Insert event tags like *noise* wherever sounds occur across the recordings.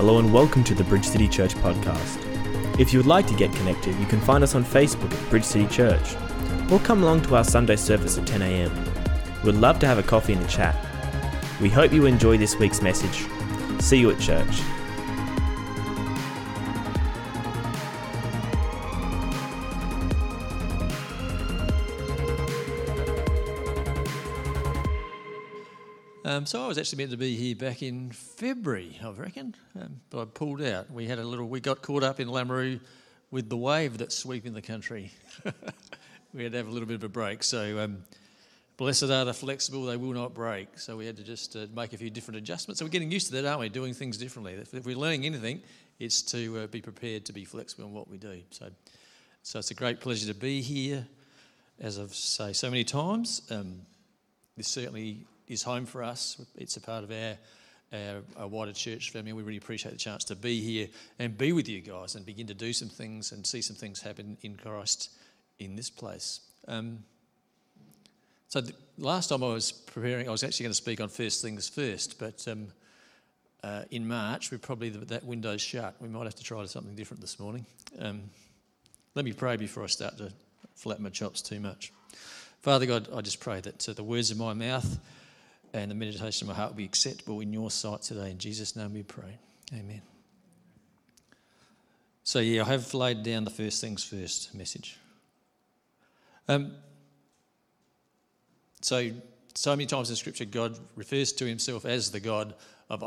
Hello and welcome to the Bridge City Church podcast. If you would like to get connected, you can find us on Facebook at Bridge City Church or come along to our Sunday service at 10 a.m. We'd love to have a coffee and a chat. We hope you enjoy this week's message. See you at church. Um, so I was actually meant to be here back in February, I reckon, um, but I pulled out. We had a little, we got caught up in Lameroo with the wave that's sweeping the country. *laughs* we had to have a little bit of a break. So um, blessed are the flexible; they will not break. So we had to just uh, make a few different adjustments. So we're getting used to that, aren't we? Doing things differently. If, if we're learning anything, it's to uh, be prepared to be flexible in what we do. So, so it's a great pleasure to be here. As I've say so many times, um, this certainly is home for us. It's a part of our, our, our, wider church family. We really appreciate the chance to be here and be with you guys and begin to do some things and see some things happen in Christ in this place. Um, so the, last time I was preparing, I was actually going to speak on first things first, but um, uh, in March, we probably that window's shut. We might have to try something different this morning. Um, let me pray before I start to flatten my chops too much. Father God, I just pray that uh, the words of my mouth and the meditation of my heart will be acceptable in your sight today. In Jesus' name we pray. Amen. So, yeah, I have laid down the first things first message. Um, so, so many times in Scripture, God refers to himself as the God of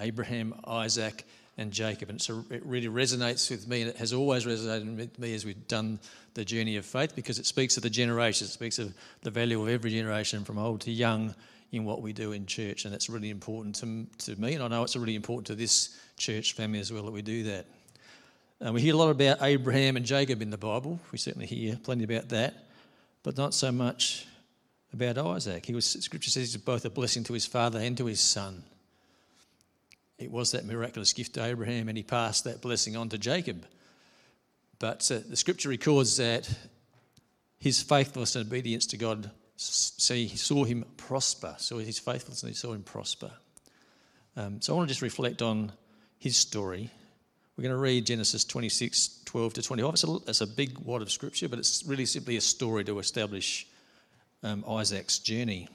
Abraham, Isaac, and Jacob. And so it really resonates with me, and it has always resonated with me as we've done the journey of faith because it speaks of the generations, it speaks of the value of every generation from old to young in what we do in church, and that's really important to, to me, and I know it's really important to this church family as well that we do that. Uh, we hear a lot about Abraham and Jacob in the Bible. We certainly hear plenty about that, but not so much about Isaac. He was, Scripture says, he's both a blessing to his father and to his son. It was that miraculous gift to Abraham, and he passed that blessing on to Jacob. But uh, the Scripture records that his faithfulness and obedience to God see, he saw him prosper. saw his faithfulness, and he saw him prosper. Um, so I want to just reflect on his story. We're going to read Genesis 26, 12 to 25. It's a, it's a big wad of scripture, but it's really simply a story to establish um, Isaac's journey.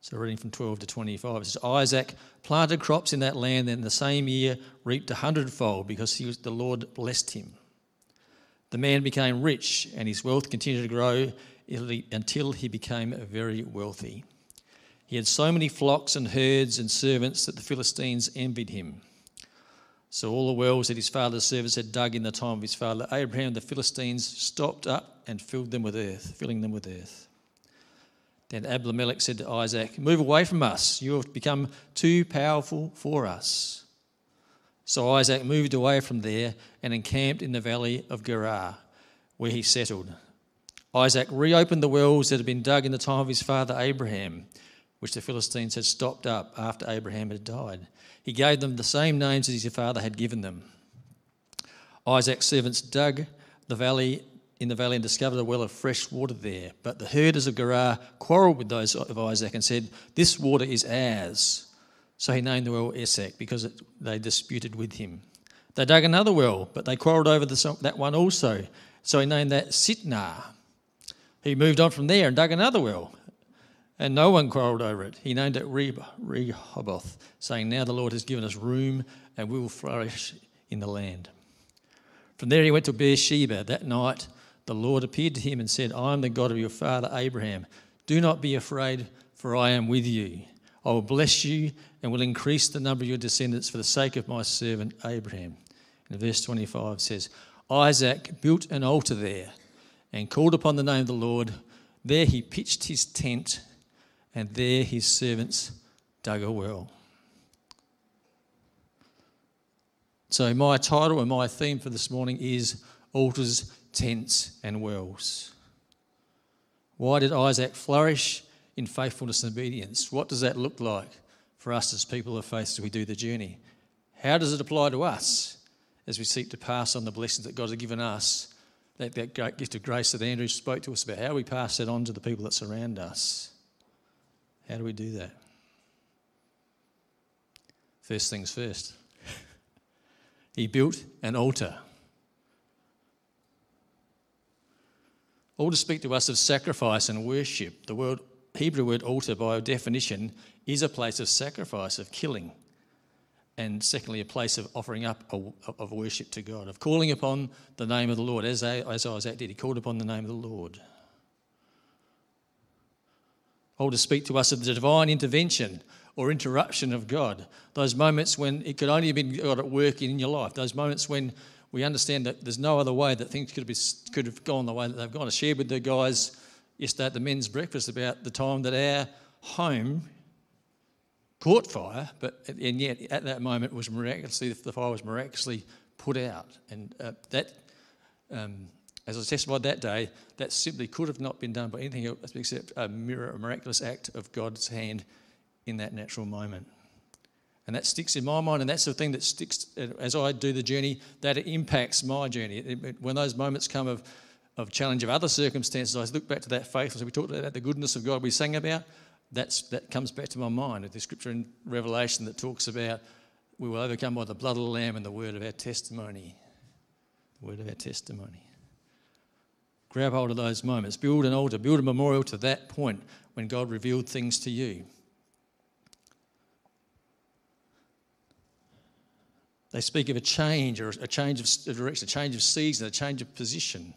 So, reading from 12 to 25, it says Isaac planted crops in that land, and the same year reaped a hundredfold because was, the Lord blessed him. The man became rich, and his wealth continued to grow until he became very wealthy. He had so many flocks and herds and servants that the Philistines envied him. So all the wells that his father's servants had dug in the time of his father Abraham, the Philistines stopped up and filled them with earth, filling them with earth. Then Abimelech said to Isaac, Move away from us. You have become too powerful for us. So Isaac moved away from there and encamped in the valley of Gerar, where he settled. Isaac reopened the wells that had been dug in the time of his father Abraham, which the Philistines had stopped up after Abraham had died. He gave them the same names as his father had given them. Isaac's servants dug the valley in the valley and discovered a well of fresh water there. But the herders of Gerar quarreled with those of Isaac and said, This water is ours. So he named the well Esek because it, they disputed with him. They dug another well, but they quarreled over that one also. So he named that Sitnah. He moved on from there and dug another well, and no one quarreled over it. He named it Rehoboth, saying, Now the Lord has given us room and we will flourish in the land. From there he went to Beersheba. That night the Lord appeared to him and said, I am the God of your father Abraham. Do not be afraid, for I am with you. I will bless you and will increase the number of your descendants for the sake of my servant Abraham. And verse 25 says, Isaac built an altar there and called upon the name of the Lord. There he pitched his tent, and there his servants dug a well. So, my title and my theme for this morning is Altars, Tents, and Wells. Why did Isaac flourish in faithfulness and obedience? What does that look like for us as people of faith as we do the journey? How does it apply to us as we seek to pass on the blessings that God has given us that, that great gift of grace that Andrew spoke to us about. How do we pass that on to the people that surround us? How do we do that? First things first. he built an altar. Altars speak to us of sacrifice and worship. The word, Hebrew word altar, by definition, is a place of sacrifice, of killing. And secondly, a place of offering up of worship to God, of calling upon the name of the Lord, as, as Isaac did. He called upon the name of the Lord. Altars speak to us of the divine intervention or interruption of God. Those moments when it could only have been God at work in your life. Those moments when we understand that there's no other way that things could have, could have gone the way that they've gone. I shared with the guys yesterday at the men's breakfast about the time that our home caught fire, but and yet at that moment was miraculously the fire was miraculously put out, and uh, that. Um, as I testified that day, that simply could have not been done by anything else except a, miraculous act of God's hand in that natural moment. And that sticks in my mind, and that's the thing that sticks as I do the journey, that impacts my journey. When those moments come of, of challenge of other circumstances, I look back to that faithfulness. We talked about the goodness of God we sang about. That's, that comes back to my mind. The scripture in Revelation that talks about we will overcome by the blood of the Lamb and the word of our testimony. The word of our testimony. Grab hold of those moments. Build an altar, build a memorial to that point when God revealed things to you. They speak of a change or a change of direction, a change of season, a change of position.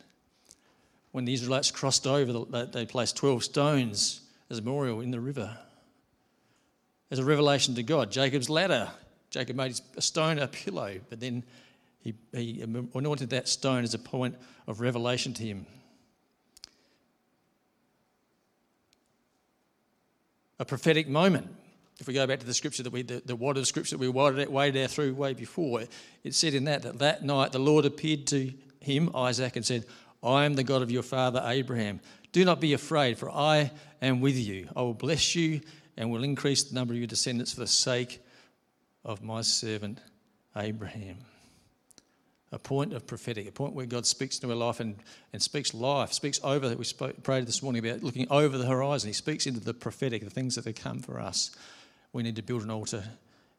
When the Israelites crossed over, they placed 12 stones as a memorial in the river. As a revelation to God, Jacob's ladder. Jacob made a stone a pillow, but then he, he anointed that stone as a point of revelation to him. A prophetic moment if we go back to the scripture that we, the, the of scripture that we waded, waded out through way before, it said in that that that night the Lord appeared to him, Isaac, and said, I am the God of your father Abraham. Do not be afraid, for I am with you. I will bless you and will increase the number of your descendants for the sake of my servant Abraham. A point of prophetic, a point where God speaks into our life and, and speaks life, speaks over, that we spoke, prayed this morning about looking over the horizon. He speaks into the prophetic, the things that have come for us we need to build an altar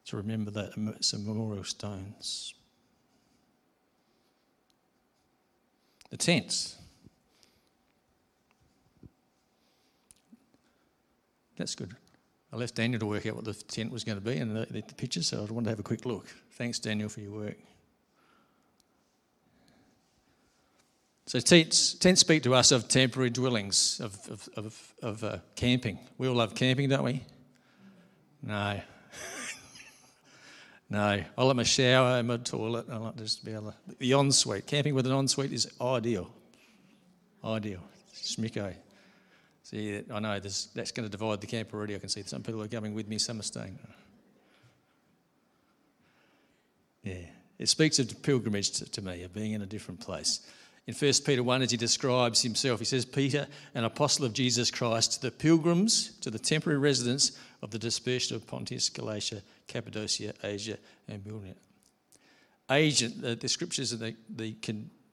to remember that, some memorial stones. The tents. That's good. I left Daniel to work out what the tent was going to be and the, the pictures, so I wanted to have a quick look. Thanks, Daniel, for your work. So tents, tents speak to us of temporary dwellings, of, of, of, of uh, camping. We all love camping, don't we? No. No. I like my shower and my toilet. I like just be able to. The ensuite. Camping with an ensuite is ideal. Ideal. Schmicko. See, I know that's going to divide the camp already. I can see some people are coming with me, some are staying. Yeah. It speaks of pilgrimage to, to me, of being in a different place. In 1 Peter 1, as he describes himself, he says, Peter, an apostle of Jesus Christ, to the pilgrims, to the temporary residents of the dispersion of Pontus, Galatia, Cappadocia, Asia, and Bithynia. Asia, the, the scriptures and the, the,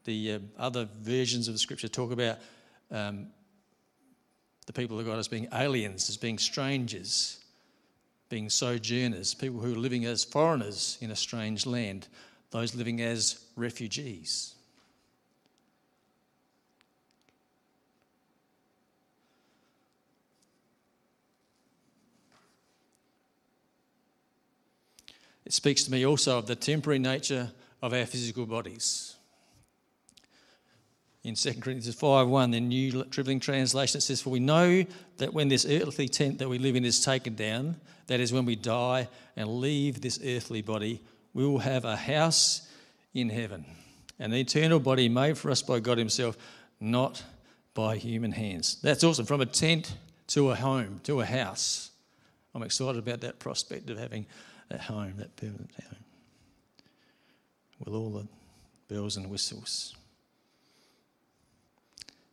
the um, other versions of the scripture talk about um, the people of God as being aliens, as being strangers, being sojourners, people who are living as foreigners in a strange land, those living as refugees. It speaks to me also of the temporary nature of our physical bodies. In 2 Corinthians 5 1, the New Living Translation, it says, For we know that when this earthly tent that we live in is taken down, that is, when we die and leave this earthly body, we will have a house in heaven, an eternal body made for us by God Himself, not by human hands. That's awesome. From a tent to a home, to a house. I'm excited about that prospect of having that home, that permanent home, with all the bells and whistles.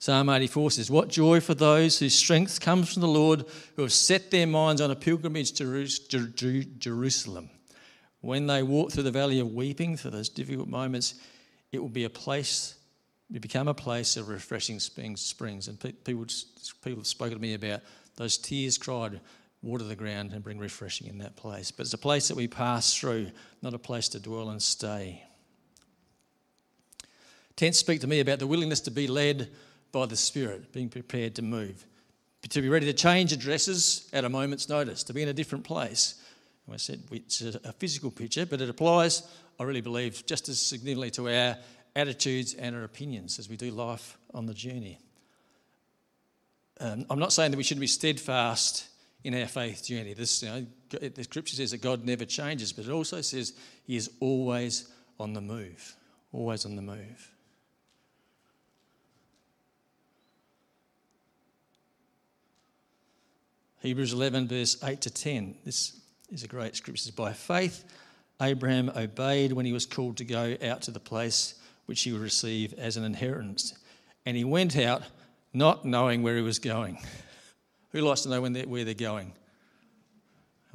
Psalm 84 says, What joy for those whose strength comes from the Lord, who have set their minds on a pilgrimage to Jerusalem. When they walk through the valley of weeping for those difficult moments, it will be a place, it become a place of refreshing springs. And people, people have spoken to me about those tears cried water the ground and bring refreshing in that place. But it's a place that we pass through, not a place to dwell and stay. Tents speak to me about the willingness to be led by the Spirit, being prepared to move, to be ready to change addresses at a moment's notice, to be in a different place. I said it's a physical picture, but it applies, I really believe, just as significantly to our attitudes and our opinions as we do life on the journey. Um, I'm not saying that we shouldn't be steadfast in our faith journey. This, you know, the scripture says that God never changes, but it also says He is always on the move, always on the move. Hebrews 11, verse 8 to 10. This is a great scripture. By faith, Abraham obeyed when he was called to go out to the place which he would receive as an inheritance. And he went out not knowing where he was going. *laughs* Who likes to know when they're, where they're going?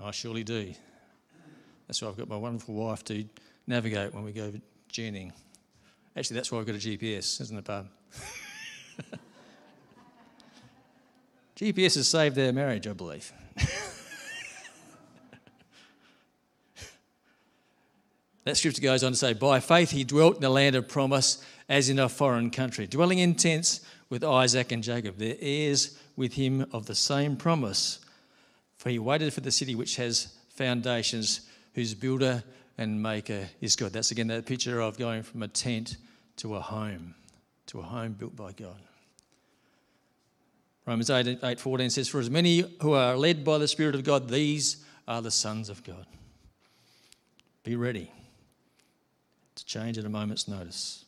I surely do. That's why I've got my wonderful wife to navigate when we go journeying. Actually, that's why I've got a GPS, isn't it, Barb? *laughs* GPS has saved their marriage, I believe. *laughs* that scripture goes on to say, By faith he dwelt in the land of promise as in a foreign country, dwelling in tents with Isaac and Jacob, their heirs with him of the same promise. For he waited for the city which has foundations, whose builder and maker is God. That's again that picture of going from a tent to a home, to a home built by God. Romans 8, 8 14 says, For as many who are led by the Spirit of God, these are the sons of God. Be ready to change at a moment's notice.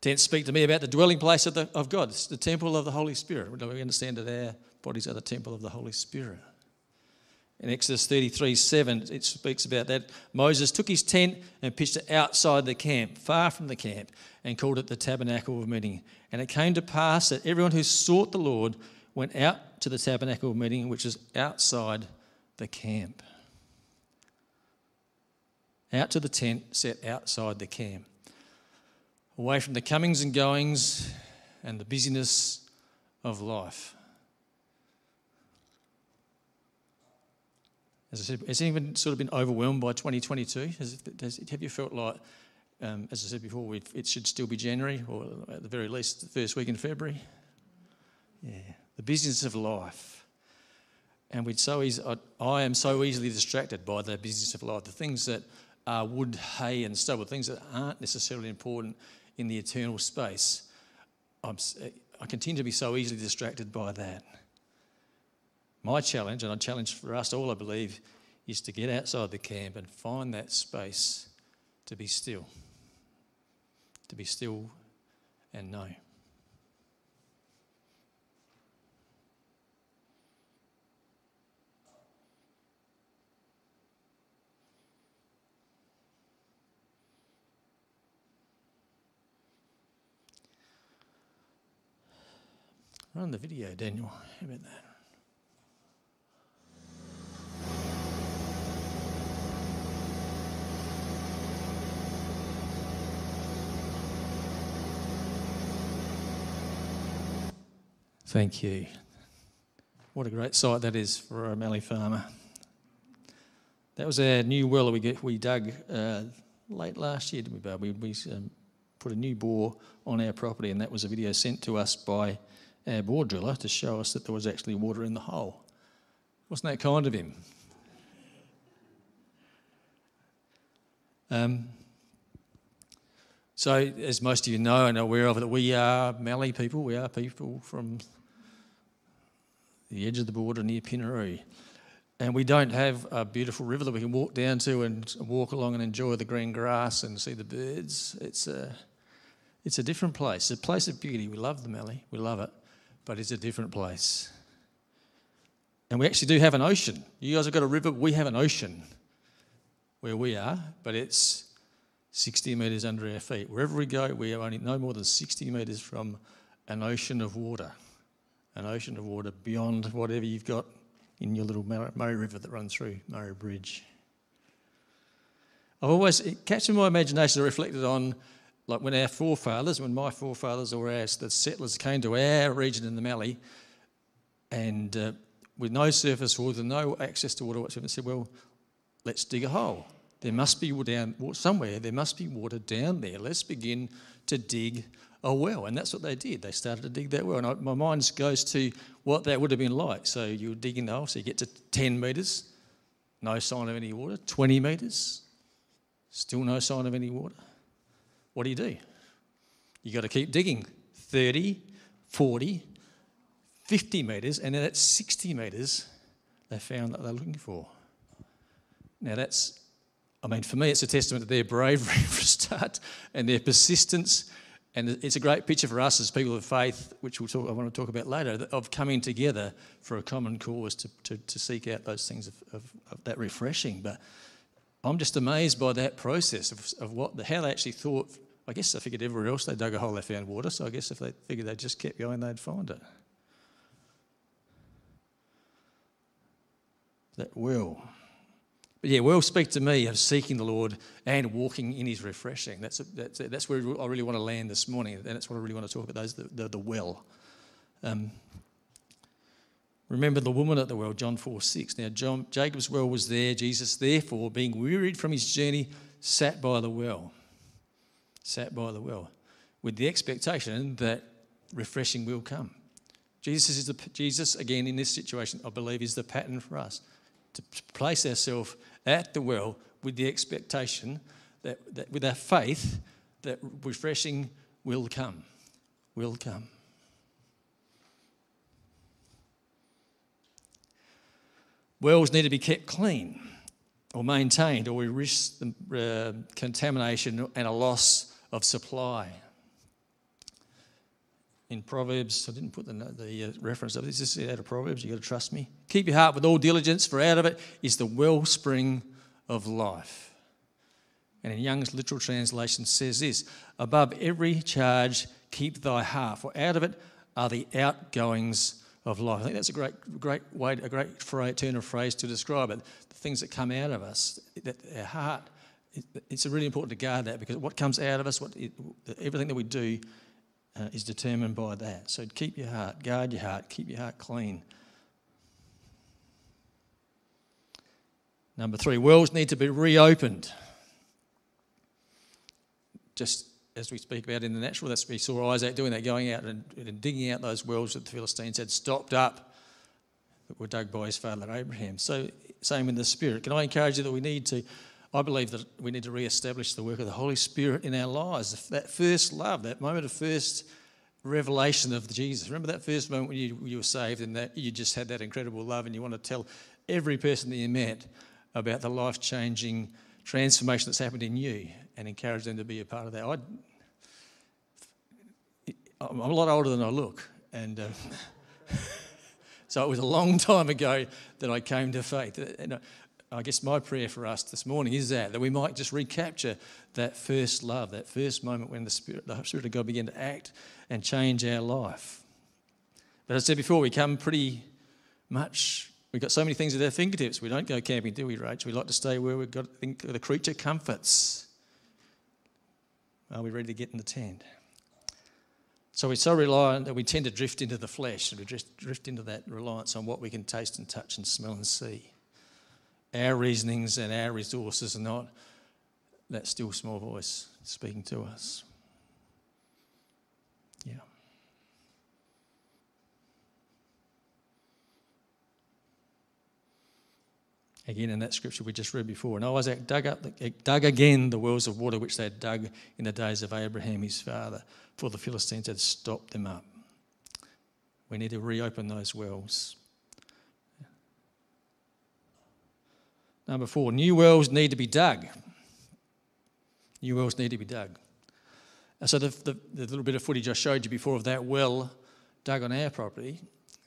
Tents speak to me about the dwelling place of, the, of God, it's the temple of the Holy Spirit. We understand that our bodies are the temple of the Holy Spirit. In Exodus 33 7, it speaks about that. Moses took his tent and pitched it outside the camp, far from the camp, and called it the tabernacle of meeting. And it came to pass that everyone who sought the Lord went out to the tabernacle of meeting, which is outside the camp. Out to the tent set outside the camp. Away from the comings and goings and the busyness of life. As I said, has anyone sort of been overwhelmed by 2022? Has, has, have you felt like, um, as I said before, it should still be January or at the very least the first week in February? Yeah, the business of life. And we'd so easy, I, I am so easily distracted by the business of life, the things that are wood, hay, and stubble, things that aren't necessarily important in the eternal space. I'm, I continue to be so easily distracted by that. My challenge, and a challenge for us all, I believe, is to get outside the camp and find that space to be still. To be still and know. Run the video, Daniel. How about that? Thank you. What a great sight that is for a Mallee farmer. That was our new well that we, get, we dug uh, late last year, didn't we? We, we um, put a new bore on our property, and that was a video sent to us by our bore driller to show us that there was actually water in the hole. Wasn't that kind of him? Um, so, as most of you know and are aware of, that we are Mallee people. We are people from the edge of the border near Pinnaroo. And we don't have a beautiful river that we can walk down to and walk along and enjoy the green grass and see the birds. It's a, it's a different place. A place of beauty. We love the Mallee, we love it, but it's a different place. And we actually do have an ocean. You guys have got a river, we have an ocean where we are, but it's 60 metres under our feet. Wherever we go, we are only no more than 60 metres from an ocean of water an ocean of water beyond whatever you've got in your little Murray River that runs through Murray Bridge. I've always, catches my imagination, I reflected on like when our forefathers, when my forefathers or our, the settlers came to our region in the Mallee, and uh, with no surface water, no access to water whatsoever, said, Well, let's dig a hole. There must be water down somewhere. There must be water down there. Let's begin to dig a well, and that's what they did. They started to dig that well, and I, my mind goes to what that would have been like. So you dig in the hole, so you get to 10 metres, no sign of any water. 20 metres, still no sign of any water. What do you do? You got to keep digging. 30, 40, 50 metres, and then at 60 metres, they found that they're looking for. Now that's, I mean, for me, it's a testament to their bravery *laughs* for a start and their persistence and it's a great picture for us as people of faith, which we'll talk, I want to talk about later, of coming together for a common cause to, to, to seek out those things of, of, of, that refreshing. But I'm just amazed by that process of, of what the, how they actually thought. I guess they figured everywhere else they dug a hole, they found water. So I guess if they figured they just kept going, they'd find it. That well. But yeah, well, speak to me of seeking the Lord and walking in His refreshing. That's, a, that's, a, that's where I really want to land this morning. And that's what I really want to talk about those, the, the, the well. Um, remember the woman at the well, John 4 6. Now, John, Jacob's well was there. Jesus, therefore, being wearied from his journey, sat by the well. Sat by the well with the expectation that refreshing will come. Jesus is the, Jesus, again, in this situation, I believe, is the pattern for us to place ourselves at the well with the expectation that, that with our faith that refreshing will come. Will come. Wells need to be kept clean or maintained, or we risk the, uh, contamination and a loss of supply. In Proverbs, I didn't put the, the uh, reference of this. This is out of Proverbs. You've got to trust me. Keep your heart with all diligence, for out of it is the wellspring of life. And in Young's literal translation says this above every charge, keep thy heart, for out of it are the outgoings of life. I think that's a great, great way, a great phrase, turn of phrase to describe it. The things that come out of us, that our heart, it's really important to guard that because what comes out of us, what everything that we do, uh, is determined by that. So keep your heart, guard your heart, keep your heart clean. Number three, wells need to be reopened. Just as we speak about in the natural, that's we saw Isaac doing that, going out and, and digging out those wells that the Philistines had stopped up that were dug by his father Abraham. So, same in the spirit. Can I encourage you that we need to, I believe that we need to re establish the work of the Holy Spirit in our lives. That first love, that moment of first revelation of Jesus. Remember that first moment when you, you were saved and that you just had that incredible love and you want to tell every person that you met about the life changing transformation that's happened in you and encourage them to be a part of that. i am a lot older than I look, and uh, *laughs* so it was a long time ago that I came to faith. And uh, I guess my prayer for us this morning is that that we might just recapture that first love, that first moment when the Spirit, the Spirit of God began to act and change our life. But as I said before, we come pretty much We've got so many things at our fingertips. We don't go camping, do we, Rach? We like to stay where we've got think the creature comforts. Are we ready to get in the tent? So we're so reliant that we tend to drift into the flesh and we drift, drift into that reliance on what we can taste and touch and smell and see. Our reasonings and our resources are not that still small voice speaking to us. Again, in that scripture we just read before. And Isaac dug, up dug again the wells of water which they had dug in the days of Abraham his father, for the Philistines had stopped them up. We need to reopen those wells. Number four, new wells need to be dug. New wells need to be dug. So the, the, the little bit of footage I showed you before of that well dug on our property,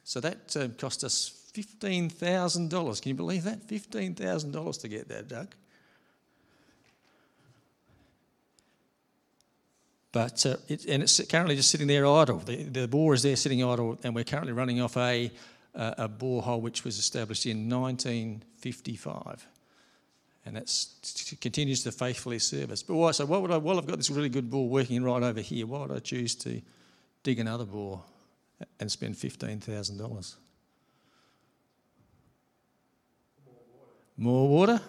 so that uh, cost us $15,000. Can you believe that? $15,000 to get that dug. But uh, it, and it's currently just sitting there idle. The, the bore is there sitting idle, and we're currently running off a, uh, a borehole which was established in 1955. And that continues to faithfully serve us. But why? So, what would I? Well, I've got this really good bore working right over here. Why would I choose to dig another bore and spend $15,000? More water?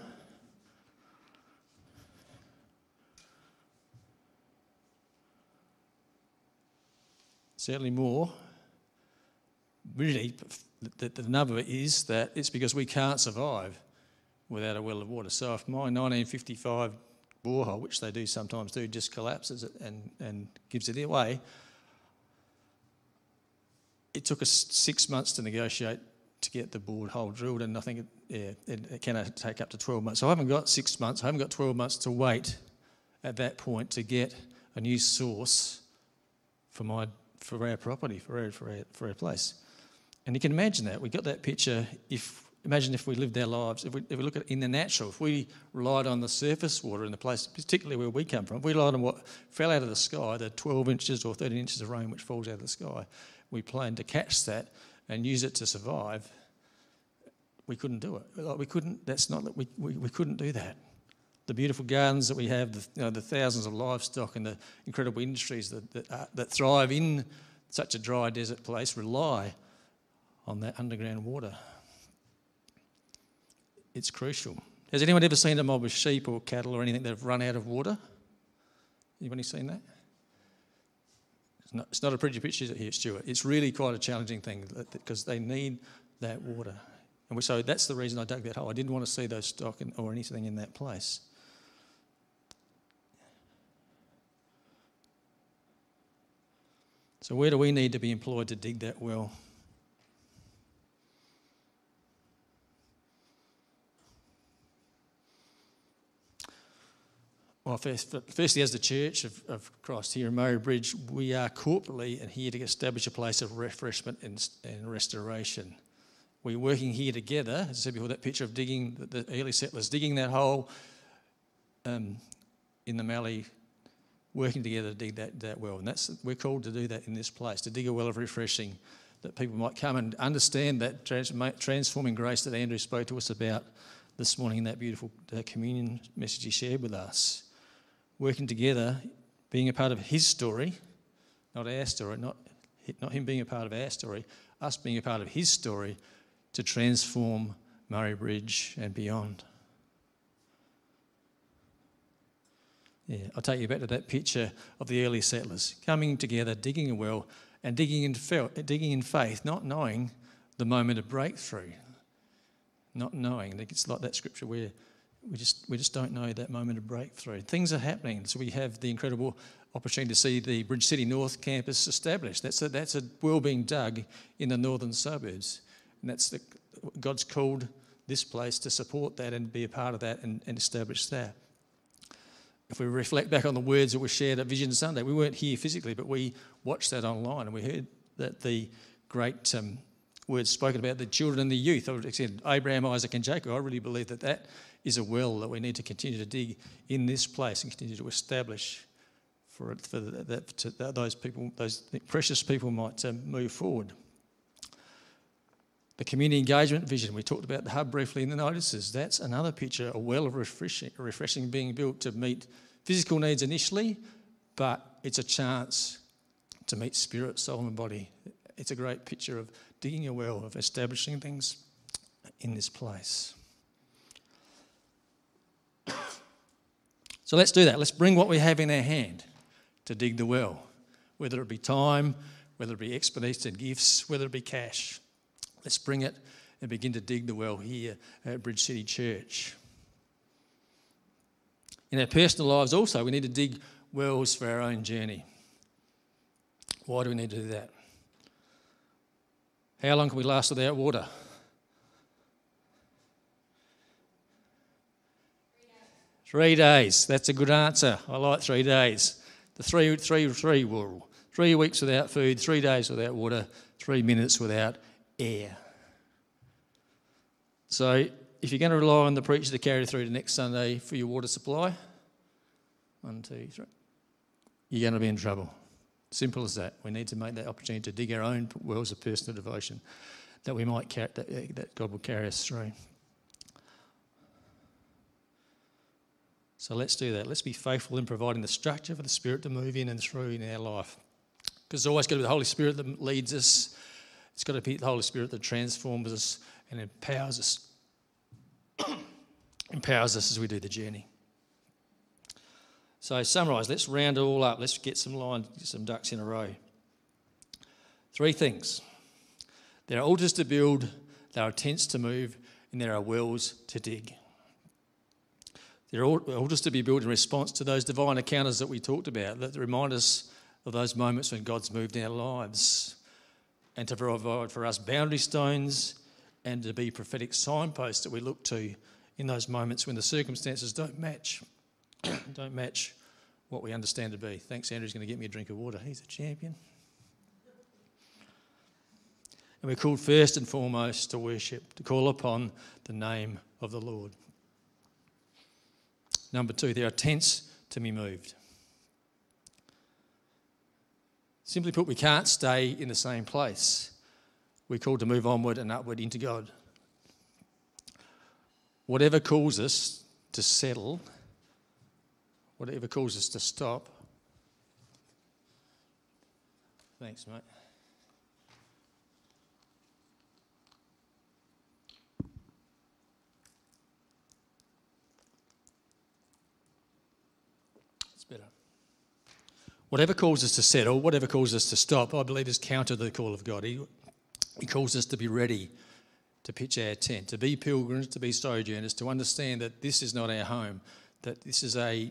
Certainly more. Really, the, the number is that it's because we can't survive without a well of water. So if my 1955 borehole, which they do sometimes do, just collapses and, and gives it away, it took us six months to negotiate to get the borehole drilled, and I think it, yeah, it, it can take up to 12 months. So I haven't got six months, I haven't got 12 months to wait at that point to get a new source for my for our property, for our, for our, for our place. And you can imagine that. We got that picture if imagine if we lived our lives, if we, if we look at in the natural, if we relied on the surface water in the place, particularly where we come from, we relied on what fell out of the sky, the 12 inches or 13 inches of rain which falls out of the sky, we planned to catch that and use it to survive, we couldn't do it. Like we couldn't, that's not that we, we, we couldn't do that. The beautiful gardens that we have, the, you know, the thousands of livestock and the incredible industries that, that, uh, that thrive in such a dry desert place rely on that underground water. It's crucial. Has anyone ever seen a mob of sheep or cattle or anything that have run out of water? Anybody seen that? It's not, it's not a pretty picture is it here, Stuart. It's really quite a challenging thing because they need that water. And so that's the reason I dug that hole. I didn't want to see those stock or anything in that place. So, where do we need to be employed to dig that well? Well, first, firstly, as the Church of, of Christ here in Murray Bridge, we are corporately and here to establish a place of refreshment and, and restoration. We're working here together, as I said before, that picture of digging, the, early settlers digging that hole um, in the Mallee, working together to dig that, that well. And that's we're called to do that in this place, to dig a well of refreshing, that people might come and understand that trans, transforming grace that Andrew spoke to us about this morning in that beautiful communion message he shared with us working together, being a part of his story, not our story, not, not him being a part of our story, us being a part of his story to transform Murray Bridge and beyond. Yeah, I'll take you back to that picture of the early settlers coming together, digging a well, and digging in, digging in faith, not knowing the moment of breakthrough. Not knowing. It's like that scripture where we just we just don't know that moment of breakthrough. Things are happening, so we have the incredible opportunity to see the Bridge City North campus established. That's a, that's a well being dug in the northern suburbs, and that's the, God's called this place to support that and be a part of that and, and establish that. If we reflect back on the words that were shared at Vision Sunday, we weren't here physically, but we watched that online and we heard that the great um, words spoken about the children and the youth. I said Abraham, Isaac, and Jacob. I really believe that that is a well that we need to continue to dig in this place and continue to establish for, for that, to, those people, those precious people might um, move forward. The community engagement vision, we talked about the hub briefly in the notices. That's another picture, a well of refreshing, refreshing being built to meet physical needs initially, but it's a chance to meet spirit, soul, and body. It's a great picture of digging a well, of establishing things in this place. So let's do that. Let's bring what we have in our hand to dig the well, whether it be time, whether it be expertise and gifts, whether it be cash. Let's bring it and begin to dig the well here at Bridge City Church. In our personal lives, also, we need to dig wells for our own journey. Why do we need to do that? How long can we last without water? Three days. That's a good answer. I like three days. The three, three, three rule. Three weeks without food, three days without water, three minutes without air. So, if you're going to rely on the preacher to carry through to next Sunday for your water supply, one, two, three, you're going to be in trouble. Simple as that. We need to make that opportunity to dig our own wells of personal devotion that we might that, that God will carry us through. So let's do that. Let's be faithful in providing the structure for the Spirit to move in and through in our life. Because it's always got to be the Holy Spirit that leads us, it's got to be the Holy Spirit that transforms us and empowers us. *coughs* empowers us as we do the journey. So, summarise, let's round it all up. Let's get some lines, get some ducks in a row. Three things there are altars to build, there are tents to move, and there are wells to dig. Are altars to be built in response to those divine encounters that we talked about that remind us of those moments when God's moved in our lives and to provide for us boundary stones and to be prophetic signposts that we look to in those moments when the circumstances don't match, *clears throat* don't match what we understand to be. Thanks, Andrew's going to get me a drink of water. He's a champion. And we're called first and foremost to worship, to call upon the name of the Lord. Number two, there are tents to be moved. Simply put, we can't stay in the same place. We're called to move onward and upward into God. Whatever calls us to settle, whatever calls us to stop. Thanks, mate. It's better. Whatever calls us to settle, whatever calls us to stop, I believe is counter to the call of God. He, he calls us to be ready to pitch our tent, to be pilgrims, to be sojourners, to understand that this is not our home, that this is a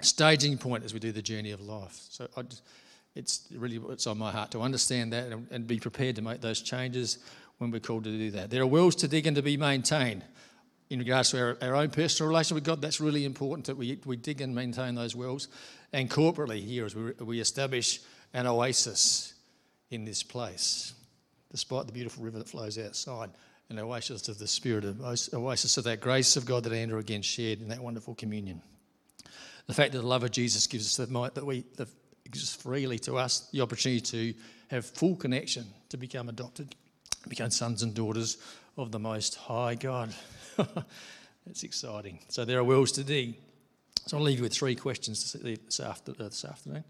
staging point as we do the journey of life. So I, it's really what's on my heart to understand that and, and, be prepared to make those changes when we're called to do that. There are wells to dig and to be maintained. In regards to our, our own personal relation with God, that's really important that we, we dig and maintain those wells. And corporately, here, as we, we establish an oasis in this place despite the beautiful river that flows outside, an oasis of the Spirit, an oasis of that grace of God that Andrew again shared in that wonderful communion. The fact that the love of Jesus gives us the might that we gives freely to us the opportunity to have full connection, to become adopted, become sons and daughters of the Most High God. *laughs* That's exciting. So there are wells to dig. So I'll leave you with three questions this, after, uh, this afternoon.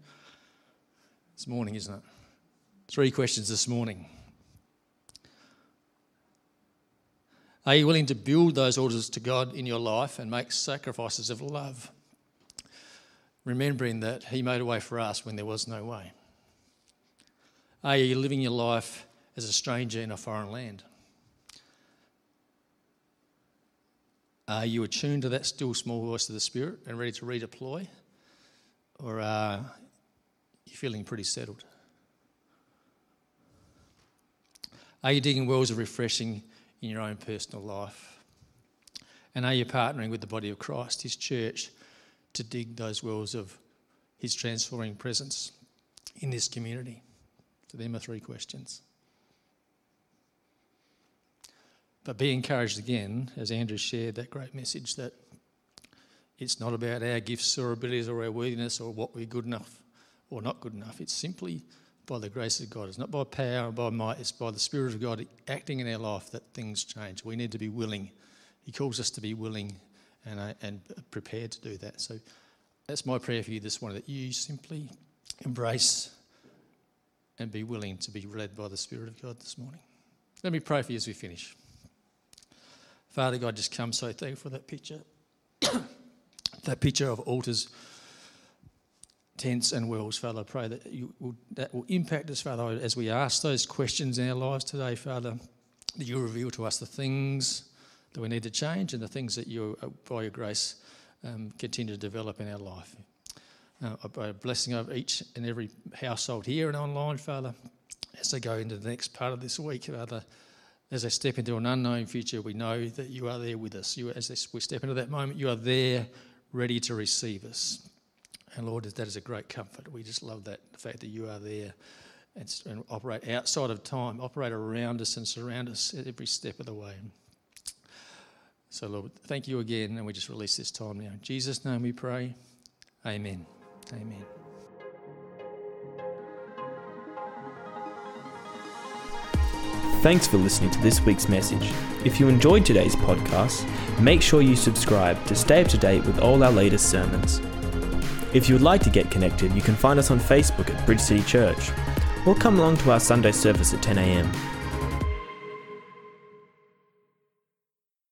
This morning, isn't it? Three questions this morning. Are you willing to build those altars to God in your life and make sacrifices of love? Remembering that He made a way for us when there was no way. Are you living your life as a stranger in a foreign land? Are you attuned to that still small voice of the Spirit and ready to redeploy? Or are you feeling pretty settled? Are you digging wells of refreshing in your own personal life? And are you partnering with the body of Christ, His church, to dig those wells of His transforming presence in this community? So, them are three questions. But be encouraged again, as Andrew shared that great message, that it's not about our gifts or abilities or our worthiness or what we're good enough or not good enough. It's simply by the grace of God. It's not by power or by might, it's by the Spirit of God acting in our life that things change. We need to be willing. He calls us to be willing and, uh, and prepared to do that. So that's my prayer for you this morning that you simply embrace and be willing to be led by the Spirit of God this morning. Let me pray for you as we finish. Father God, just come so thankful for that picture, *coughs* that picture of altars tents and wells, Father. I pray that you will, that will impact us, Father, as we ask those questions in our lives today, Father, that you reveal to us the things that we need to change and the things that you, uh, by your grace, um, continue to develop in our life. Uh, a blessing over each and every household here and online, Father, as they go into the next part of this week, Father. As they step into an unknown future, we know that you are there with us. You, as we step into that moment, you are there ready to receive us. And Lord, that is a great comfort. We just love that, the fact that you are there and, and operate outside of time, operate around us and surround us at every step of the way. So, Lord, thank you again, and we just release this time now. In Jesus' name we pray. Amen. Amen. Thanks for listening to this week's message. If you enjoyed today's podcast, make sure you subscribe to stay up to date with all our latest sermons. If you would like to get connected, you can find us on Facebook at Bridge City Church, or come along to our Sunday service at 10am.